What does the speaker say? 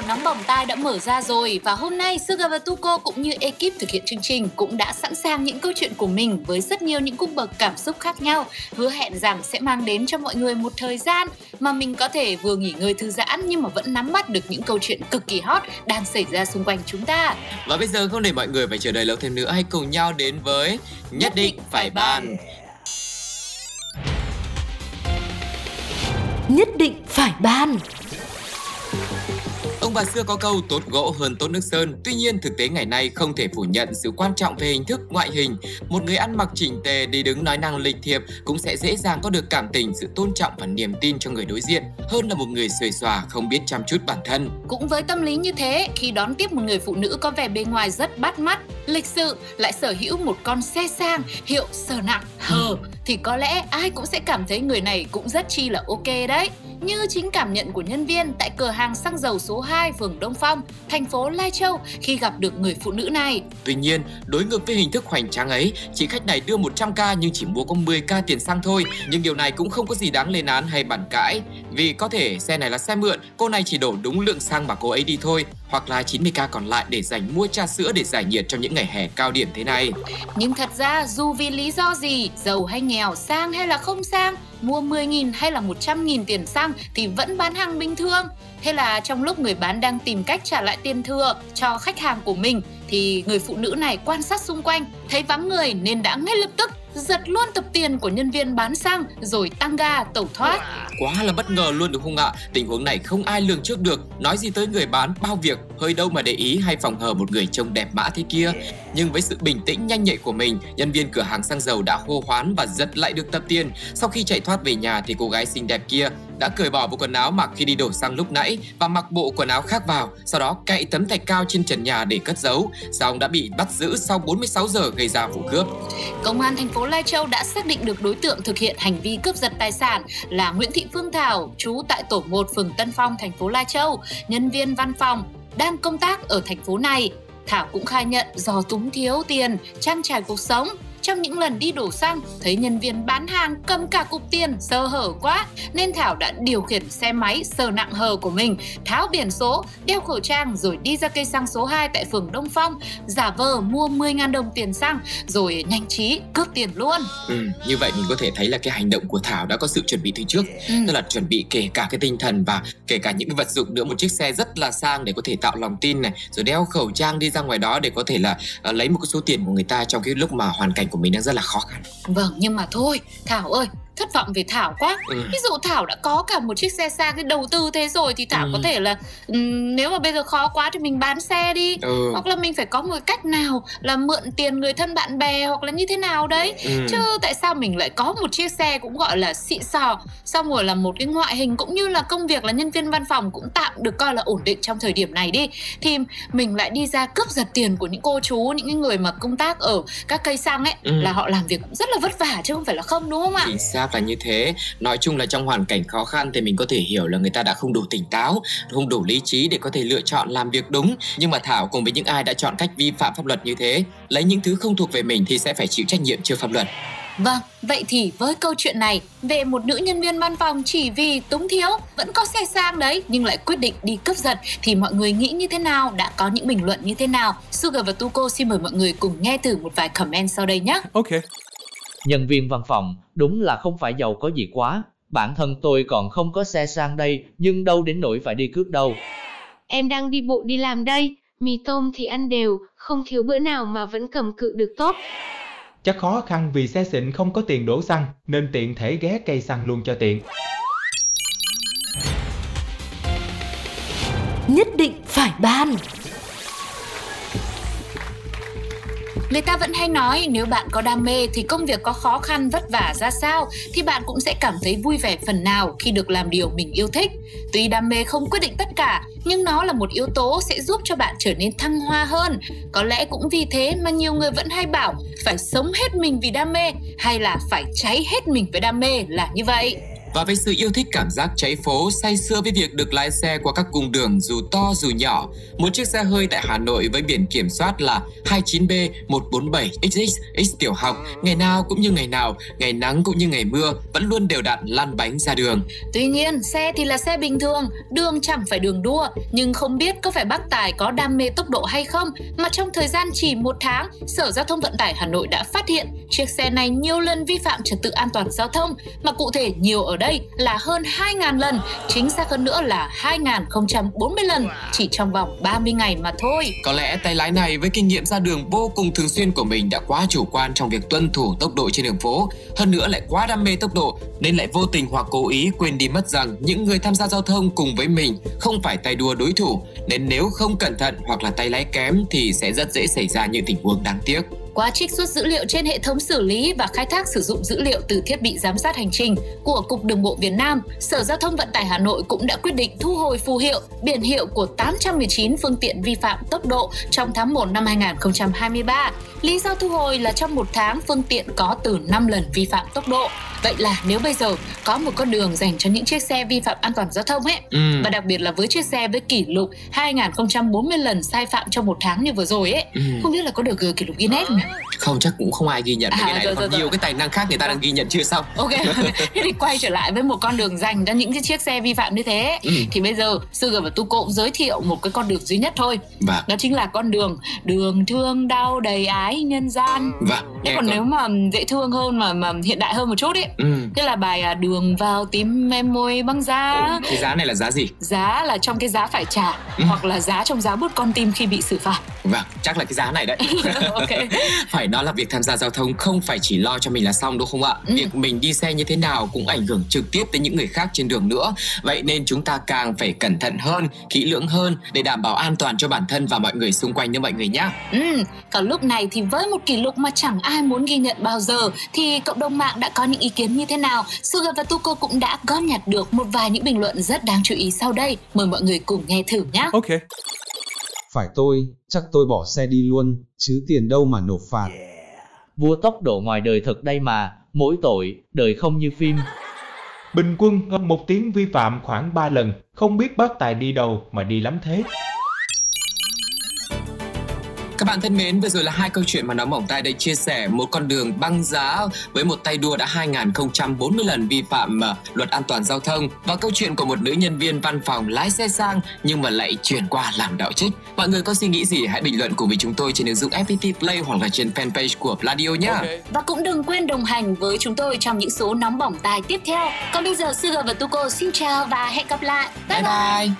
của nóng bỏng tai đã mở ra rồi và hôm nay Suga và Tuko cũng như ekip thực hiện chương trình cũng đã sẵn sàng những câu chuyện của mình với rất nhiều những cung bậc cảm xúc khác nhau, hứa hẹn rằng sẽ mang đến cho mọi người một thời gian mà mình có thể vừa nghỉ ngơi thư giãn nhưng mà vẫn nắm bắt được những câu chuyện cực kỳ hot đang xảy ra xung quanh chúng ta. Và bây giờ không để mọi người phải chờ đợi lâu thêm nữa, hãy cùng nhau đến với Nhất định phải bàn. Nhất định phải ban Ông bà xưa có câu tốt gỗ hơn tốt nước sơn. Tuy nhiên, thực tế ngày nay không thể phủ nhận sự quan trọng về hình thức, ngoại hình. Một người ăn mặc chỉnh tề, đi đứng nói năng lịch thiệp cũng sẽ dễ dàng có được cảm tình, sự tôn trọng và niềm tin cho người đối diện, hơn là một người xuề xòa không biết chăm chút bản thân. Cũng với tâm lý như thế, khi đón tiếp một người phụ nữ có vẻ bề ngoài rất bắt mắt, lịch sự, lại sở hữu một con xe sang hiệu sở nặng hờ thì có lẽ ai cũng sẽ cảm thấy người này cũng rất chi là ok đấy. Như chính cảm nhận của nhân viên tại cửa hàng xăng dầu số 2 phường Đông Phong, thành phố Lai Châu khi gặp được người phụ nữ này. Tuy nhiên, đối ngược với hình thức hoành tráng ấy, chị khách này đưa 100k nhưng chỉ mua có 10k tiền xăng thôi. Nhưng điều này cũng không có gì đáng lên án hay bàn cãi. Vì có thể xe này là xe mượn, cô này chỉ đổ đúng lượng xăng mà cô ấy đi thôi. Hoặc là 90k còn lại để dành mua trà sữa để giải nhiệt trong những ngày hè cao điểm thế này. Nhưng thật ra dù vì lý do gì, giàu hay nghèo, sang hay là không sang, mua 10.000 hay là 100.000 tiền xăng thì vẫn bán hàng bình thường. Thế là trong lúc người bán đang tìm cách trả lại tiền thừa cho khách hàng của mình thì người phụ nữ này quan sát xung quanh, thấy vắng người nên đã ngay lập tức giật luôn tập tiền của nhân viên bán xăng rồi tăng ga tẩu thoát. Quá là bất ngờ luôn đúng không ạ? Tình huống này không ai lường trước được. Nói gì tới người bán bao việc, hơi đâu mà để ý hay phòng hờ một người trông đẹp mã thế kia. Nhưng với sự bình tĩnh nhanh nhạy của mình, nhân viên cửa hàng xăng dầu đã hô hoán và giật lại được tập tiền. Sau khi chạy thoát về nhà thì cô gái xinh đẹp kia đã cởi bỏ bộ quần áo mặc khi đi đổ xăng lúc nãy và mặc bộ quần áo khác vào, sau đó cậy tấm thạch cao trên trần nhà để cất giấu. Song đã bị bắt giữ sau 46 giờ gây ra vụ cướp. Công an thành phố Lai Châu đã xác định được đối tượng thực hiện hành vi cướp giật tài sản là Nguyễn Thị Phương Thảo, trú tại tổ 1 phường Tân Phong, thành phố Lai Châu, nhân viên văn phòng, đang công tác ở thành phố này. Thảo cũng khai nhận do túng thiếu tiền, trang trải cuộc sống trong những lần đi đổ xăng, thấy nhân viên bán hàng cầm cả cục tiền sơ hở quá nên Thảo đã điều khiển xe máy sờ nặng hờ của mình, tháo biển số, đeo khẩu trang rồi đi ra cây xăng số 2 tại phường Đông Phong, giả vờ mua 10.000 đồng tiền xăng rồi nhanh trí cướp tiền luôn. Ừ, như vậy mình có thể thấy là cái hành động của Thảo đã có sự chuẩn bị từ trước, Ừ. tức là chuẩn bị kể cả cái tinh thần và kể cả những cái vật dụng nữa, một chiếc xe rất là sang để có thể tạo lòng tin này, rồi đeo khẩu trang đi ra ngoài đó để có thể là ờ, lấy một cái số tiền của người ta trong cái lúc mà hoàn cảnh của mình đang rất là khó khăn. Vâng, nhưng mà thôi, Thảo ơi, thất vọng về Thảo quá. Ừ. Ví dụ Thảo đã có cả một chiếc xe sang cái đầu tư thế rồi thì Thảo Ừ. có thể là ừm, nếu mà bây giờ khó quá thì mình bán xe đi. Ừ. Hoặc là mình phải có một cách nào là mượn tiền người thân bạn bè hoặc là như thế nào đấy. Ừ. Chứ tại sao mình lại có một chiếc xe cũng gọi là xịn sò Xong rồi là một cái ngoại hình cũng như là công việc là nhân viên văn phòng cũng tạm được coi là ổn định trong thời điểm này đi Thì mình lại đi ra cướp giật tiền của những cô chú, những cái người mà công tác ở các cây xăng ấy Ừ. Là họ làm việc cũng rất là vất vả chứ không phải là không đúng không ạ? Chính xác là như thế. Nói chung là trong hoàn cảnh khó khăn thì mình có thể hiểu là người ta đã không đủ tỉnh táo Không đủ lý trí để có thể lựa chọn làm việc đúng. Nhưng mà Thảo cùng với những ai đã chọn cách vi phạm pháp luật như thế Lấy những thứ không thuộc về mình thì sẽ phải chịu trách nhiệm trước pháp luật. Vâng, vậy thì với câu chuyện này về một nữ nhân viên văn phòng chỉ vì túng thiếu vẫn có xe sang đấy nhưng lại quyết định đi cướp giật thì mọi người nghĩ như thế nào, đã có những bình luận như thế nào? Sugar và Tuko xin mời mọi người cùng nghe thử một vài comment sau đây nhé. Ok Nhân viên văn phòng, đúng là không phải giàu có gì quá. Bản thân tôi còn không có xe sang đây, nhưng đâu đến nỗi phải đi cướp đâu. Em đang đi bộ đi làm đây, mì tôm thì ăn đều, không thiếu bữa nào mà vẫn cầm cự được tốt. Chắc khó khăn vì xe xịn không có tiền đổ xăng nên tiện thể ghé cây xăng luôn cho tiện. Nhất định phải ban Người ta vẫn hay nói nếu bạn có đam mê thì công việc có khó khăn vất vả ra sao thì bạn cũng sẽ cảm thấy vui vẻ phần nào khi được làm điều mình yêu thích. Tuy đam mê không quyết định tất cả, nhưng nó là một yếu tố sẽ giúp cho bạn trở nên thăng hoa hơn. Có lẽ cũng vì thế mà nhiều người vẫn hay bảo phải sống hết mình vì đam mê hay là phải cháy hết mình với đam mê là như vậy. Và với sự yêu thích cảm giác cháy phố, say sưa với việc được lái xe qua các cung đường dù to dù nhỏ, một chiếc xe hơi tại Hà Nội với biển kiểm soát là 29B147XX X tiểu học, ngày nào cũng như ngày nào, ngày nắng cũng như ngày mưa, vẫn luôn đều đặn lăn bánh ra đường. Tuy nhiên, xe thì là xe bình thường, đường chẳng phải đường đua, nhưng không biết có phải bác Tài có đam mê tốc độ hay không, mà trong thời gian chỉ một tháng, Sở Giao thông Vận tải Hà Nội đã phát hiện chiếc xe này nhiều lần vi phạm trật tự an toàn giao thông, mà cụ thể nhiều ở đây là hơn 2.000 lần, chính xác hơn nữa là 2.040 lần chỉ trong vòng 30 ngày mà thôi. Có lẽ tay lái này với kinh nghiệm ra đường vô cùng thường xuyên của mình đã quá chủ quan trong việc tuân thủ tốc độ trên đường phố, hơn nữa lại quá đam mê tốc độ nên lại vô tình hoặc cố ý quên đi mất rằng những người tham gia giao thông cùng với mình không phải tay đua đối thủ, nên nếu không cẩn thận hoặc là tay lái kém thì sẽ rất dễ xảy ra những tình huống đáng tiếc. Qua trích xuất dữ liệu trên hệ thống xử lý và khai thác sử dụng dữ liệu từ thiết bị giám sát hành trình của Cục Đường bộ Việt Nam, Sở Giao thông Vận tải Hà Nội cũng đã quyết định thu hồi phù hiệu, biển hiệu của 819 phương tiện vi phạm tốc độ trong tháng 1 năm 2023. Lý do thu hồi là trong một tháng phương tiện có từ 5 lần vi phạm tốc độ. Vậy là nếu bây giờ có một con đường dành cho những chiếc xe vi phạm an toàn giao thông ấy, Ừ. và đặc biệt là với chiếc xe với kỷ lục 2040 lần sai phạm trong một tháng như vừa rồi ấy, Ừ. không biết là có được ờ, kỷ lục Guinness không? Không chắc cũng không ai ghi nhận À, cái này rồi, còn rồi, nhiều rồi. cái tài năng khác người ta đang ghi nhận chưa xong. Ok, thế thì quay trở lại với một con đường dành cho những cái chiếc xe vi phạm như thế Ừ. Thì bây giờ Sugar và Tuko cũng giới thiệu một cái con đường duy nhất thôi Và Đó chính là con đường Đường thương đau đầy ái nhân gian và Thế còn nếu mà dễ thương hơn mà mà hiện đại hơn một chút ấy ừ. Thế là bài à, đường vào tím em môi băng giá cái giá này là giá gì? Giá là trong cái giá phải trả Hoặc là giá trong giá bút con tim khi bị xử phạt Vâng, chắc là cái giá này đấy. Phải nói là việc tham gia giao thông không phải chỉ lo cho mình là xong đúng không ạ? Ừ. Việc mình đi xe như thế nào cũng ảnh hưởng trực tiếp tới những người khác trên đường nữa. Vậy nên chúng ta càng phải cẩn thận hơn, kỹ lưỡng hơn để đảm bảo an toàn cho bản thân và mọi người xung quanh nữa mọi người nhé. Ừ, còn lúc này thì với một kỷ lục mà chẳng ai muốn ghi nhận bao giờ thì cộng đồng mạng đã có những ý kiến như thế nào? Sugar và Tuko cũng đã góp nhặt được một vài những bình luận rất đáng chú ý sau đây. Mời mọi người cùng nghe thử nhé. Okay. Phải tôi, chắc tôi bỏ xe đi luôn, chứ tiền đâu mà nộp phạt. Vua tốc độ ngoài đời thật đây mà, mỗi tội, đời không như phim. Bình quân một tiếng vi phạm khoảng 3 lần, không biết bác Tài đi đâu mà đi lắm thế. Các bạn thân mến, vừa rồi là hai câu chuyện mà nó mỏng tay đây chia sẻ một con đường băng giá với một tay đua đã 2040 lần vi phạm ờ, luật an toàn giao thông và câu chuyện của một nữ nhân viên văn phòng lái xe sang nhưng mà lại chuyển qua làm đạo trích. Mọi người có suy nghĩ gì hãy bình luận cùng với chúng tôi trên ứng dụng FPT Play hoặc là trên fanpage của Pladio nhé. Và cũng đừng quên đồng hành với chúng tôi trong những số nóng bỏng tài tiếp theo. Còn bây giờ Sugar và Tuko xin chào và hẹn gặp lại. Bye bye.